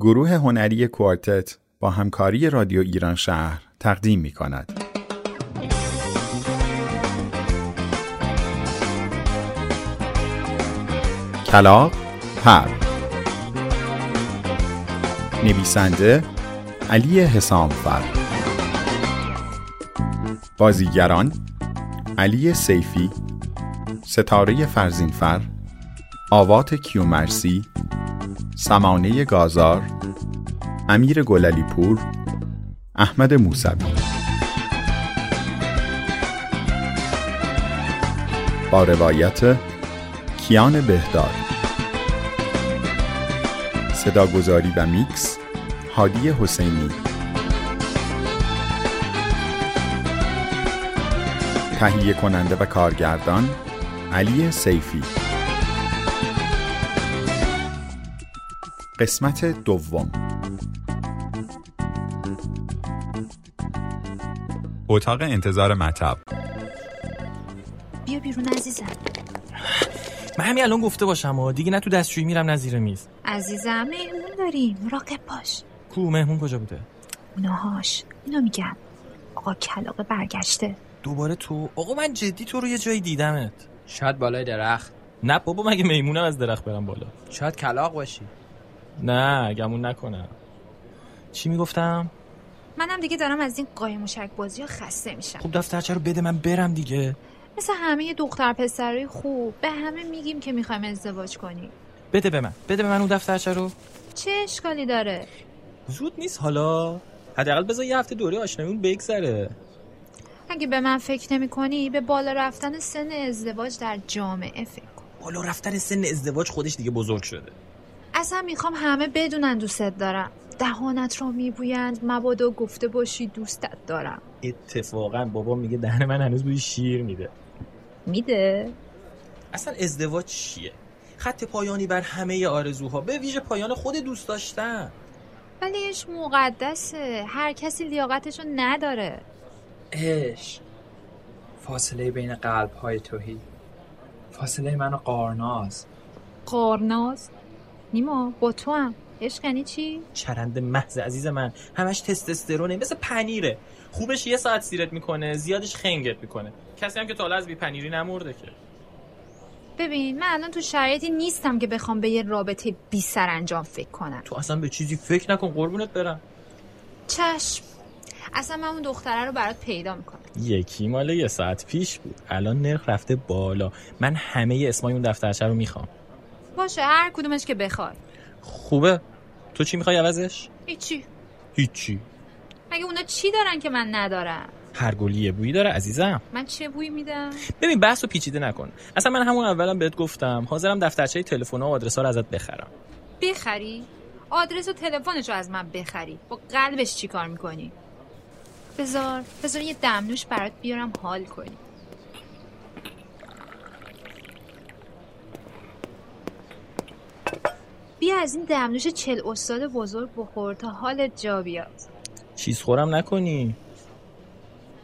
گروه هنری کوارتت با همکاری رادیو ایران شهر تقدیم می کند. کلاق پر. نویسنده علی حسامفر بازیگران علی سیفی. ستاره فرزینفر آوات کیومرسی سمانه گازار امیر گلالی پور احمد موسوی. با روایت کیان بهدار. صداگذاری و میکس هادی حسینی. تهیه کننده و کارگردان علی سیفی. قسمت دوم. اتاق انتظار مطب. بیا بیرون عزیزم. من همین الان گفته باشم و دیگه نه تو دستشویی میرم نه زیر میز. عزیزم مهمون داریم. مراقب باش. کو مهمون کجا بوده؟ اوناهاش اینو میگم. آقا کلاقه برگشته. دوباره تو؟ آقا من جدی تو رو یه جایی دیدمت. شاید بالای درخت. نه بابا مگه میمونم از درخت برم بالا؟ شاید کلاق باشی. نه گمون نکنم چی می‌گفتم؟ منم دیگه دارم از این قایم موشک بازی ها خسته میشم. خب دفترچه رو بده من برم دیگه؟ مثل همه دختر پسرای خوب به همه میگیم که می‌خوایم ازدواج کنیم. بده به من بده به من اون دفترچه رو چه اشکالی داره؟ زود نیست حالا. حداقل بذار یه هفته دوره آشناییمون بگذره. اگه به من فکر نمی کنی به بالا رفتن سن ازدواج در جامعه فکر کن. بالا رفتن سن ازدواج خودش دیگه بزرگ شده. اصلا می‌خوام همه بدونن دوستت دارم. دهانت رو میبویند مبادا گفته باشی دوستت دارم. اتفاقا بابا میگه دهن من هنوز بوی شیر میده. میده؟ اصلا ازدواج چیه؟ خط پایانی بر همه آرزوها به ویژه پایان خود دوست داشتن. ولیش مقدسه. هر کسی لیاقتشو نداره. عشق. فاصله بین قلب های توهی فاصله من و قارناز. قارناز؟ نیما با تو هم. عشق یعنی چی؟ چرند محض عزیز من. همش تستوسترونه مثل پنیره. خوبش یه ساعت سیرت می‌کنه زیادش خنگت می‌کنه. کسی هم که تا حالا از بی پنیری نمرده که. ببین من الان تو شرایطی نیستم که بخوام به یه رابطه بی سرانجام فکر کنم. تو اصلا به چیزی فکر نکن قربونت برم. چشم. اصلا من اون دختره رو برات پیدا می‌کنم. یکی مال یه ساعت پیش بود. الان نرخ رفته بالا. من همه اسمای اون دفترچه رو می‌خوام. باشه هر کدومش که بخوای. خوبه. تو چی می‌خوای عوضش؟ هیچی. هیچی. مگه اونا چی دارن که من ندارم؟ هر گلی یه بویی داره عزیزم. من چه بویی میدم؟ ببین بحث رو پیچیده نکن. اصلا من همون اولم بهت گفتم. حاضرم دفترچه تلفن و آدرس ها رو ازت بخرم. بخری؟ آدرس و تلفنش رو از من بخری. با قلبش چی کار می‌کنی؟ بذار بذار یه دمنوش برات بیارم حال کنی بیا از این دمنوش چل استاد بزرگ بخور تا حالت جا بیاد. چیز خورم نکنی؟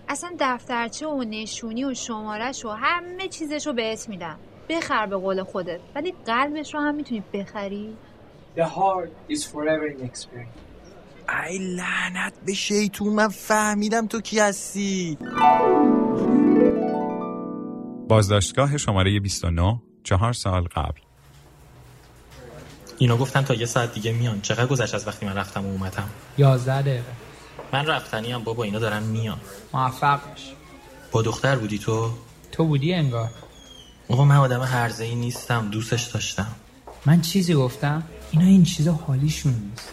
اصلا دفترچه و نشونی و شمارش و همه چیزش رو بهت میدم. بخر به قول خودت. ولی قلبش رو هم می‌تونی بخری؟ The heart is forever in experience. ای لعنت به شیطون. من فهمیدم تو کی هستی. بازداشتگاه شماره 29 چهار سال قبل. اینا گفتن تا یه ساعت دیگه میان. چقدر گذشت از وقتی من رفتم و اومدم؟ یازده دقیقه. من رفتنی هم بابا اینا دارن میان. موفق باش. با دختر بودی تو؟ تو بودی انگار. آقا من آدم هرزه ای نیستم دوستش داشتم. من چیزی گفتم؟ اینا این چیزا حالیشون نیست.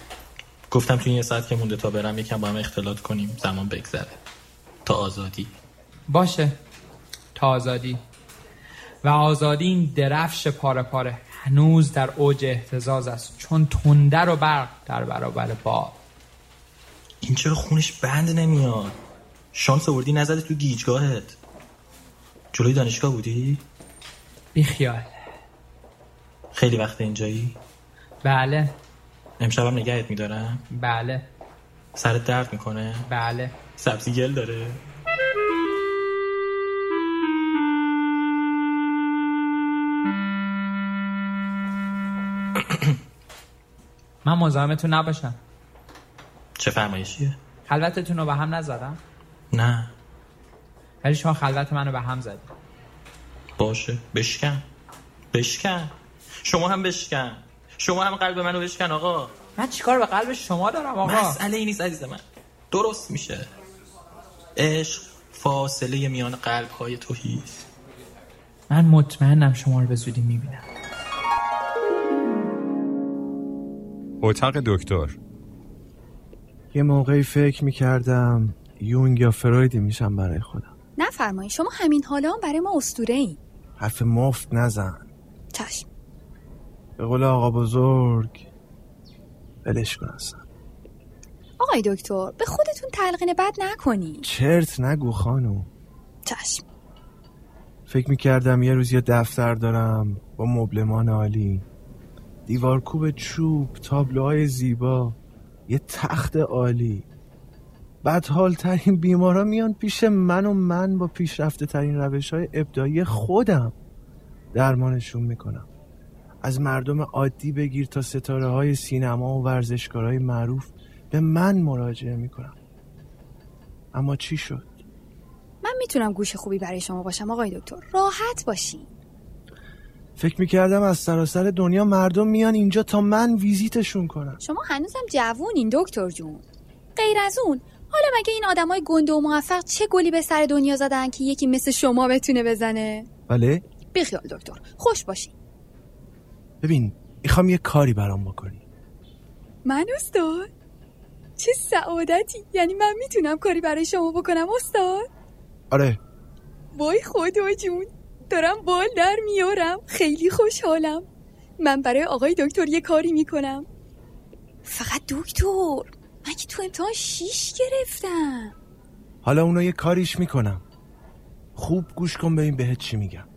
گفتم تو این یه ساعت که مونده تا برم یکم با هم اختلاط کنیم زمان بگذره. تا آزادی. باشه. تا آزادی. و آزادی این درفش پاره پاره. هنوز در اوج احتزاز است. چون تندر و برق در برابر باد. این چرا خونش بند نمیاد؟ شانس آوردی نزده تو گیجگاهت. جلوی دانشگاه بودی؟ بیخیال خیلی وقت اینجایی؟ بله. امشبم نگهت میدارم. بله. سرت درد می‌کنه؟ بله. سبزی گل داره؟ من مزاحمتون نباشم. چه فرمایشیه خلوتتون رو به هم نزدم؟ نه. ولی شما خلوت منو به هم زدی. باشه. بشکن. بشکن. شما هم بشکن. شما هم قلب منو بشکن آقا. من چیکار به قلب شما دارم آقا؟ مسئله ای نیست عزیز من. درست میشه. عشق فاصله میان قلب های توهیست من مطمئنم شما رو به زودی می‌بینم. اتاق دکتر. یه موقعی فکر می‌کردم یونگ یا فرویدی میشم برای خودم. نفرمایید شما همین حالا هم برای ما استوره این حرف مفت نزن. چشم. به قول آقا بزرگ ولش کن اصلا. آقای دکتر به خودتون تلقین بد نکنید چرت نگو خانم. چشم. فکر می‌کردم یه روز یه دفتر دارم با مبلمان عالی. دیوارکوب چوب تابلوهای زیبا یه تخت عالی. بعد حال ترین بیمارا میان پیش من و من با پیشرفته ترین روش های ابدایی خودم درمانشون می‌کنم. از مردم عادی بگیر تا ستاره های سینما و ورزشکارهای معروف به من مراجعه می‌کنم. اما چی شد؟ من می‌تونم گوش خوبی برای شما باشم آقای دکتر. راحت باشین. فکر می‌کردم از سراسر دنیا مردم میان اینجا تا من ویزیتشون کنم. شما هنوزم جوونین دکتر جون. غیر از اون حالا مگه این آدمای گنده و موفق چه گلی به سر دنیا زدن که یکی مثل شما بتونه بزنه؟ بله؟ بیخیال دکتر خوش باشین. ببین می‌خوام یه کاری برام بکنی. من استاد؟ چه سعادتی. یعنی من می‌تونم کاری برای شما بکنم استاد؟ آره. وای خدا جون. دارم بال در میارم. خیلی خوشحالم. من برای آقای دکتر یه کاری می‌کنم. فقط دکتر من که تو امتحان شیش گرفتم. حالا اونو یه کاریش می‌کنم. خوب گوش کن ببین بهت چی میگم.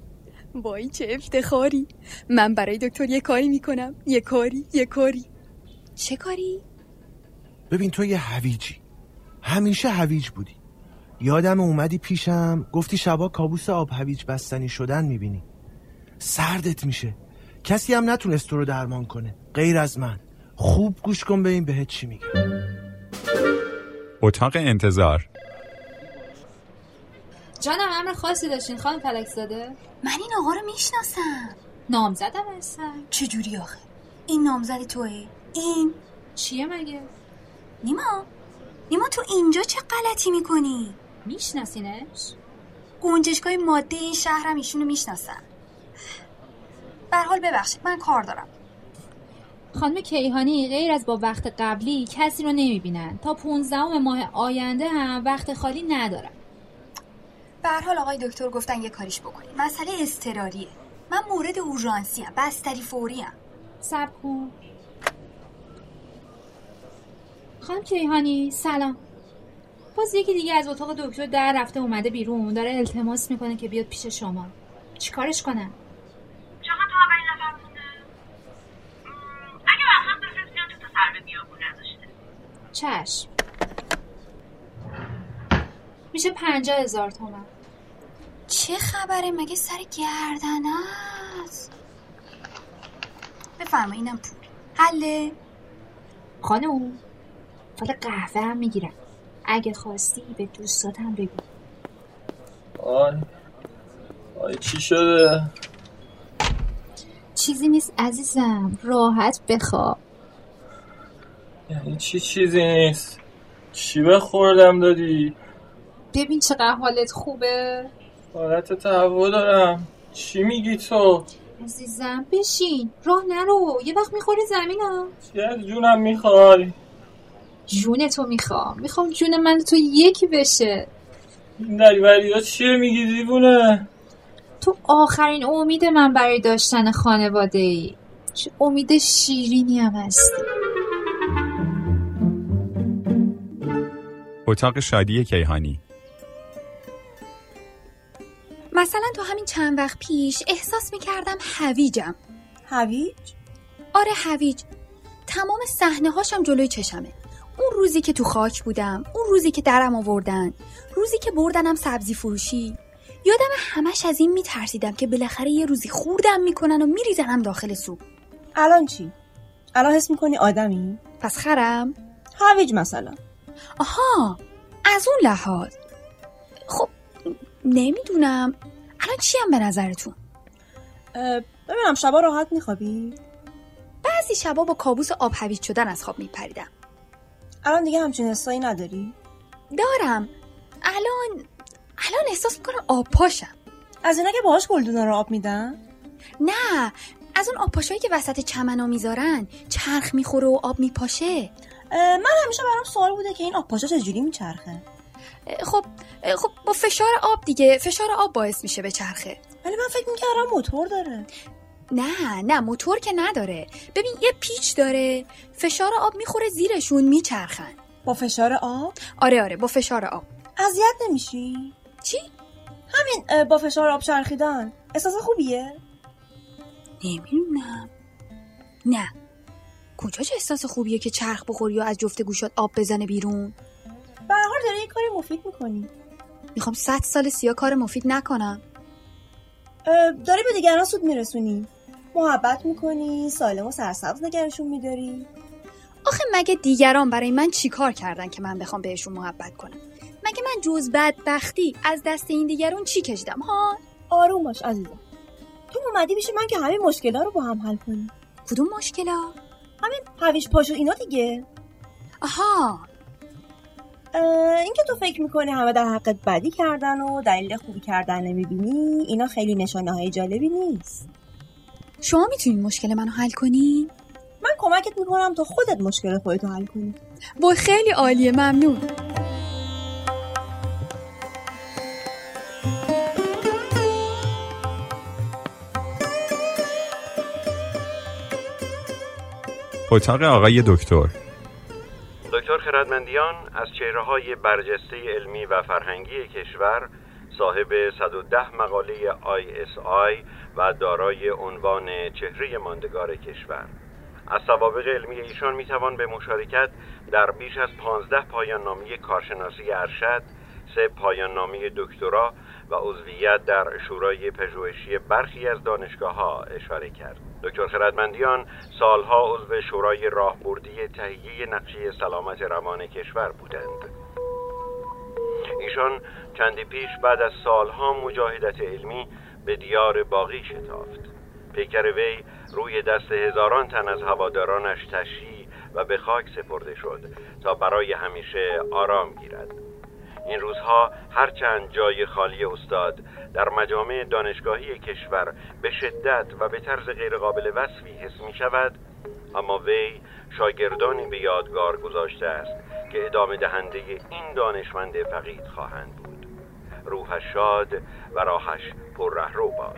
وای چه افتخاری. من برای دکتر یه کاری می‌کنم. یه کاری یه کاری. چه کاری؟ ببین تو یه هویجی. همیشه هویج بودی. یادم اومدی پیشم گفتی شبا کابوس آب هویج بستنی شدن می‌بینی. سردت میشه. کسی هم نتونست تو رو درمان کنه. غیر از من. خوب گوش کن ببین بهت چی میگم اتاق انتظار. جانم امر خاصی داشتین خانم فلک زاده من این آقا رو می‌شناسم. نامزدم هستم چجوری آخه؟ این نامزد توه؟ این؟ چیه مگه؟ نیما. نیما تو اینجا چه غلطی می‌کنی؟ میشناسینش؟ گنجشگاه ماده این شهرم ایشونو می‌شناسم بر حال ببخشید من کار دارم. خانم کیهانی غیر از با وقت قبلی کسی رو نمی‌بینن. تا 15 ماه آینده هم وقت خالی ندارن. به حال آقای دکتر گفتن یه کاریش بکنی مسئله اضطراریه. من مورد اورژانسی ام بستری فوری ام. صبر کن خانم کیهانی سلام. باز یکی دیگه از اتاق دکتر در رفته اومده بیرون داره التماس می‌کنه که بیاد پیش شما. چیکارش کنم؟ چقدر تا اولین نفر مونده م، اگه وقت بفرست بیان تو تا سر به بیابون نداشته چشم. میشه پنجاه هزار تومن. چه خبره؟ مگه سر گردن است؟ بفرما اینم پول. حله؟ خانم فال قهوه هم می‌گیرم. اگه خواستی به دوستاتم بگو. آی. آی چی شده؟ چیزی نیست عزیزم. راحت بخواب. یعنی چی چیزی نیست؟ چی بخوردم دادی؟ ببین چقدر حالت خوبه. حالت تهوع دارم. چی میگی تو؟ عزیزم بشین. راه نرو. یه وقت می‌خوری زمین ها چی از جونم می‌خوای. جون تو می‌خوام. می‌خوام جون من تو یکی بشه. این دریوری ها چیه میگی دیوونه؟ تو آخرین امید من برای داشتن خانواده ای چه امید شیرینی هم هستی. اتاق شادی کیهانی. مثلا تو همین چند وقت پیش احساس می‌کردم هویجم. هویج؟ آره هویج. تمام صحنه هاشم جلوی چشمه. اون روزی که تو خاک بودم اون روزی که درم آوردن روزی که بردنم سبزی فروشی. یادم همش از این میترسیدم که بالاخره یه روزی خوردم می‌کنن و میریزنم داخل سوپ. الان چی؟ الان حس می‌کنی آدمی؟ پس خرم؟ هویج مثلا. آها از اون لحاظ. خب نمی‌دونم. الان چی هم به نظرتون؟ ببینم شبا راحت میخوابی؟ بعضی شبا با کابوس آب هویج شدن از خواب میپریدم. الان دیگه همچین حسایی نداری؟ دارم. الان الان احساس می‌کنم آب پاشم. از اینا که باهاش گلدونا رو آب میدن؟ نه از اون آب پاشایی که وسط چمنا می‌ذارن چرخ می‌خوره و آب میپاشه. من همیشه برام سوال بوده که این آب پاشا چجوری میچرخه؟ خب خب با فشار آب دیگه فشار آب باعث میشه به چرخه ولی من فکر می‌کردم موتور داره. نه نه موتور که نداره. ببین یه پیچ داره. فشار آب می‌خوره زیرشون میچرخن. با فشار آب؟ آره آره با فشار آب. اذیت نمیشی؟ چی؟ همین با فشار آب چرخیدن. احساس خوبیه؟ نمی‌دونم. نه. کجاش احساس خوبیه که چرخ بخوری یا از جفت گوشات آب بزنه بیرون؟ به هر حال داری یه کاری مفید می‌کنی. می‌خوام صد سال سیا کار مفید نکنم. داری به دیگران سود میرسونی. محبت می‌کنی سالم و سرسبز نگرشون میداری. آخه مگه دیگران برای من چیکار کردن که من بخوام بهشون محبت کنم؟ مگه من جز بدبختی از دست این دیگران چی کشیدم ها؟ آروم باش عزیزم. تو اومدی پیش من که همه مشکلا رو با هم حل کنی. کدوم مشکلا همین هویج پاشو اینا دیگه. آها اینکه تو فکر می‌کنی همه در حقت بدی کردن و دلیل خوبی کردن نمی‌بینی اینا خیلی نشانه های جالبی نیست. شما می‌تونین مشکل منو حل کنین من کمکت می‌کنم تا خودت مشکل خودتو حل کنی. وای خیلی عالیه ممنون. اتاق آقای دکتر. خردمندیان از چهره های برجسته علمی و فرهنگی کشور صاحب 110 مقاله ISI و دارای عنوان چهره ماندگار کشور. از سوابق علمی ایشان می‌توان به مشارکت در بیش از 15 پایان نامه کارشناسی ارشد سه پایان نامه دکترا و عضویت در شورای پژوهشی برخی از دانشگاه ها اشاره کرد. دکتر خردمندیان سالها عضو شورای راهبردی تهیه نقشه سلامت روان کشور بودند. ایشان چندی پیش بعد از سالها مجاهدت علمی به دیار باقی شتافت. پیکر وی روی دست هزاران تن از هوادارانش تشییع و به خاک سپرده شد تا برای همیشه آرام گیرد. این روزها هرچند جای خالی استاد در مجامع دانشگاهی کشور به شدت و به طرز غیرقابل وصفی حس می شود اما وی شاگردانی به یادگار گذاشته است که ادامه دهنده این دانشمند فقید خواهند بود. روحش شاد و راهش پر رهرو باد.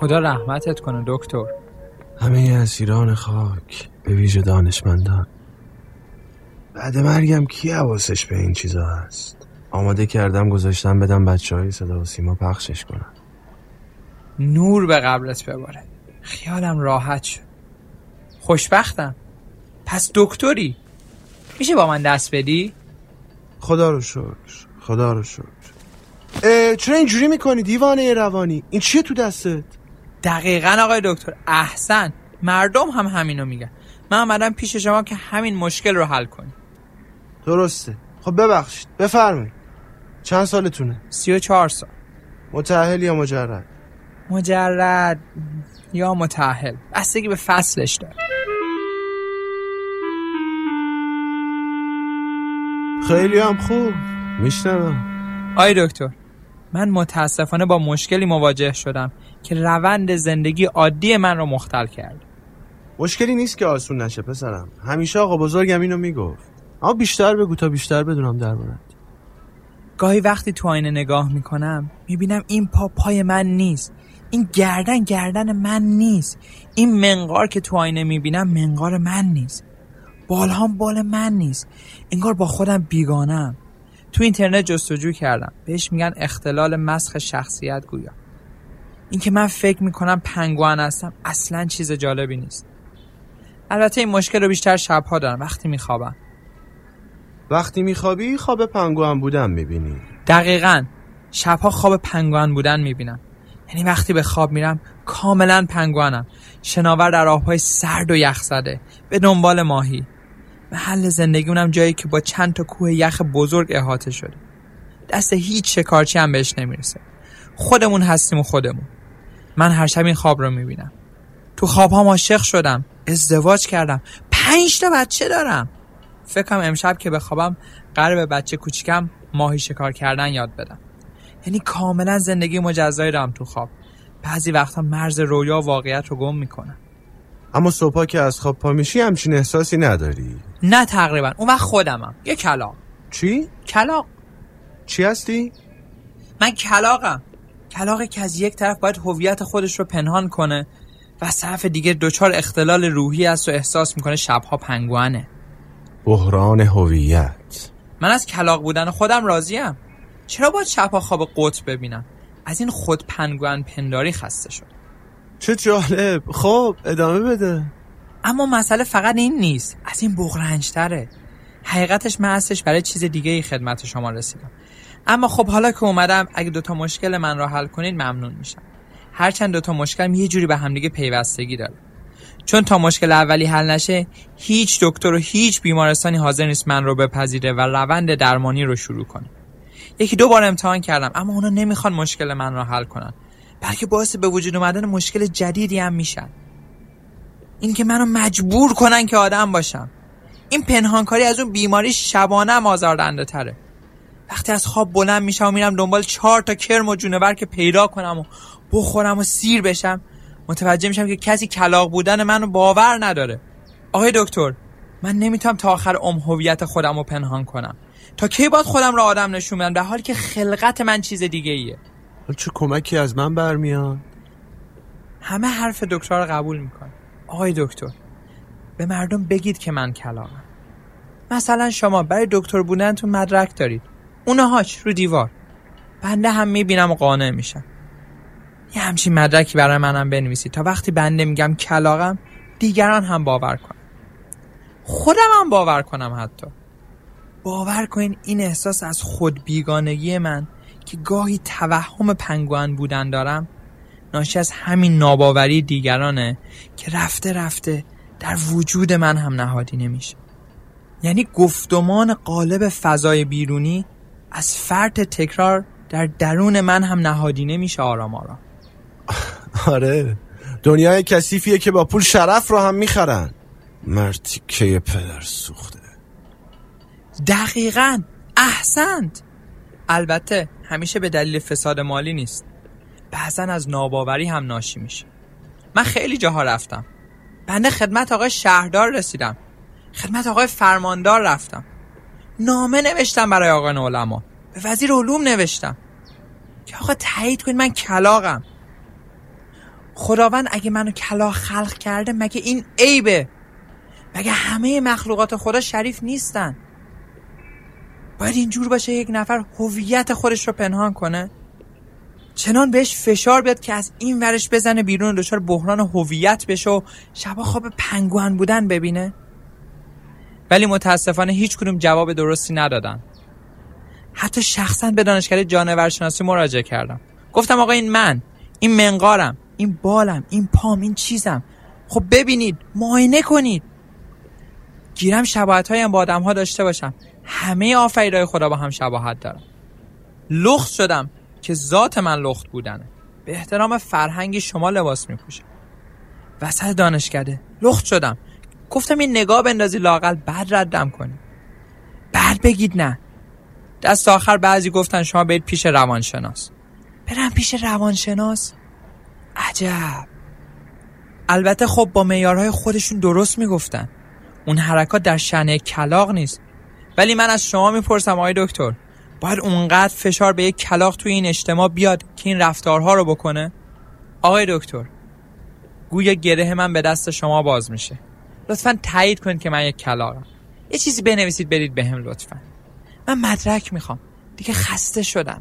خدا رحمتت کنه دکتر. همه اسیران خاک به ویژه دانشمندان. بعد مرگم کی حواسش به این چیزا هست؟ آماده کردم گذاشتم بدم بچه های صدا و سیما پخشش کنن. نور به قبرت بباره. خیالم راحت شد. خوشبختم. پس دکتری؟ میشه با من دست بدی؟ خدا رو شکر خدا رو شکر. چرا اینجوری می‌کنی دیوانه روانی؟ این چیه تو دستت؟ دقیقا آقای دکتر احسن. مردم هم همینو میگن. من آمدم پیش شما که همین مشکل رو حل کنی. درسته. خب ببخشید. بفرمایید. چند سالتونه؟ سی و چهار سال. متأهل یا مجرد؟ مجرد یا متحل بستگی به فصلش داره. خیلی هم خوب. میشنوم. آی دکتر من متاسفانه با مشکلی مواجه شدم. که روند زندگی عادی من رو مختل کرد. مشکلی نیست که آسون نشه پسرم. همیشه آقا بزرگم اینو می‌گفت. اما بیشتر بگو تا بیشتر بدونم دربارت گاهی وقتی تو آینه نگاه می‌کنم می‌بینم این پا پای من نیست. این گردن گردن من نیست. این منقار که تو آینه می‌بینم منقار من نیست. بالهام بال من نیست. انگار با خودم بیگانم تو اینترنت جستجو کردم. بهش میگن اختلال مسخ شخصیت گویا. اینکه من فکر می‌کنم پنگوان هستم. اصلا چیز جالبی نیست. البته این مشکل رو بیشتر شبها دارم. وقتی میخوابم. وقتی میخوابی خواب پنگوان بودن می‌بینی. دقیقا. شبها خواب پنگوان بودن می‌بینم. یعنی وقتی به خواب میرم کاملا پنگوانم. شناور در آبهای سرد و یخ زده. به دنبال ماهی. محل زندگیمونم جایی که با چند تا کوه یخ بزرگ احاطه شده. دست هیچ شکارچی هم بهش نمی‌رسه. خودمون هستیم و خودمون. من هر شب این خواب رو می‌بینم. تو خواب ها عاشق شدم ازدواج کردم. پنج تا بچه دارم. فکرم امشب که بخوابم قرار به بچه کوچیکم ماهی شکار کردن یاد بدم. یعنی کاملا زندگی مجزایی دارم تو خواب. بعضی وقتا مرز رویا و واقعیت رو گم می‌کنم. اما صبحا که از خواب پا میشی همچین احساسی نداری؟ نه تقریبا. اون وقت خودمم. یه کلاق. چی؟ کلاق. چی هستی؟ من کلاقم. کلاقی که از یک طرف باید هویت خودش رو پنهان کنه و از طرف دیگه دچار اختلال روحی است و احساس می‌کنه شبها پنگوانه. بحران هویت. من از کلاق بودن خودم راضیم. چرا باید شبها خواب قطب ببینم؟ از این خود پنگوان پنداری خسته شد. چه جالب. خب ادامه بده. اما مسئله فقط این نیست. از این بغرنجتره. حقیقتش من هستش برای چیز دیگه ای خدمت شما رسیدم. اما خب حالا که اومدم اگه دوتا مشکل من را حل کنید ممنون میشم. هرچند دوتا مشکل یه جوری به همدیگه پیوستگی داره. چون تا مشکل اولی حل نشه هیچ دکتر و هیچ بیمارستانی حاضر نیست من رو بپذیره و روند درمانی رو شروع کنه. یکی دو بار امتحان کردم اما اونا نمی‌خوان مشکل من رو حل کنن. بلکه باعث به وجود اومدن مشکل جدیدی هم میشن. اینکه منو مجبور کنن که آدم باشم. این پنهانکاری از اون بیماری شبانه آزاردنده تره. وقتی از خواب بلند میشم و میرم دنبال چهار تا کرم و جونور که پیدا کنم و بخورم و سیر بشم متوجه میشم که کسی کلاق بودن منو باور نداره. آقای دکتر من نمی‌تونم تا آخر عمر هویت خودم رو پنهان کنم. تا کی باید خودم رو آدم نشون بدم؟ در حالی که خلقت من چیز دیگه ایه چه کمکی از من برمیاد؟ همه حرف دکتر رو قبول میکن آقای دکتر به مردم بگید که من کلاقم مثلا شما برای دکتر بودنتون مدرک دارید. اونهاش رو دیوار. بنده هم می‌بینم و قانع میشم. یه همچین مدرکی برای منم بنویسید. تا وقتی بنده میگم کلاقم دیگران هم باور کنم خودم هم باور کنم حتی. باور کنین این احساس از خود بیگانگی من که گاهی توهم پنگوان بودن دارم ناشی از همین ناباوری دیگرانه که رفته رفته در وجود من هم نهادی نمیشه. یعنی گفتمان قالب فضای بیرونی از فرط تکرار در درون من هم نهادی نمیشه آرام آرام. آره. دنیای کثیفیه که با پول شرف رو هم می‌خرن. مرتیکه پدر سوخته. دقیقا. احسنت. البته همیشه به دلیل فساد مالی نیست. بعضا از ناباوری هم ناشی میشه. من خیلی جاها رفتم. بنده خدمت آقای شهردار رسیدم. خدمت آقای فرماندار رفتم. نامه نوشتم برای آقای علما به وزیر علوم نوشتم. که آقا تایید کنید من کلاقم خداوند اگه منو کلاق خلق کرده مگه این عیبه؟ مگه همه مخلوقات خدا شریف نیستن؟ باید اینجور باشه یک نفر هویت خودش رو پنهان کنه. چنان بهش فشار بیاد که از این ورش بزنه بیرون دچار بحران هویت بشه و شبا خواب پنگوان بودن ببینه. ولی متاسفانه هیچ کدوم جواب درستی ندادن. حتی شخصا به دانشکده جانورشناسی مراجعه کردم. گفتم آقا این من این منقارم این بالم این پام این چیزم. خب ببینید معاینه کنید. گیرم شباهت هایم با آدم ها داشته باشم. همه آفریدهای خدا با هم شباهت دارم. لخت شدم که ذات من لخت بودنه. به احترام فرهنگی شما لباس میپوشم. وسط دانشکده لخت شدم. گفتم این نگاه بندازی لاقل بعد ردم کنی. بعد بگید نه. دست آخر بعضی گفتن شما برید پیش روانشناس. برم پیش روانشناس؟ عجب. البته خب با میارهای خودشون درست می‌گفتن. اون حرکات در شنه کلاق نیست. ولی من از شما می‌پرسم آقای دکتر باید اونقدر فشار به یک کلاق توی این اجتماع بیاد که این رفتارها رو بکنه؟ آقای دکتر گویا گره من به دست شما باز میشه. لطفا تایید کنید که من یک کلاقم یه چیزی بنویسید برید بهم به لطفا. من مدرک می‌خوام. دیگه خسته شدم.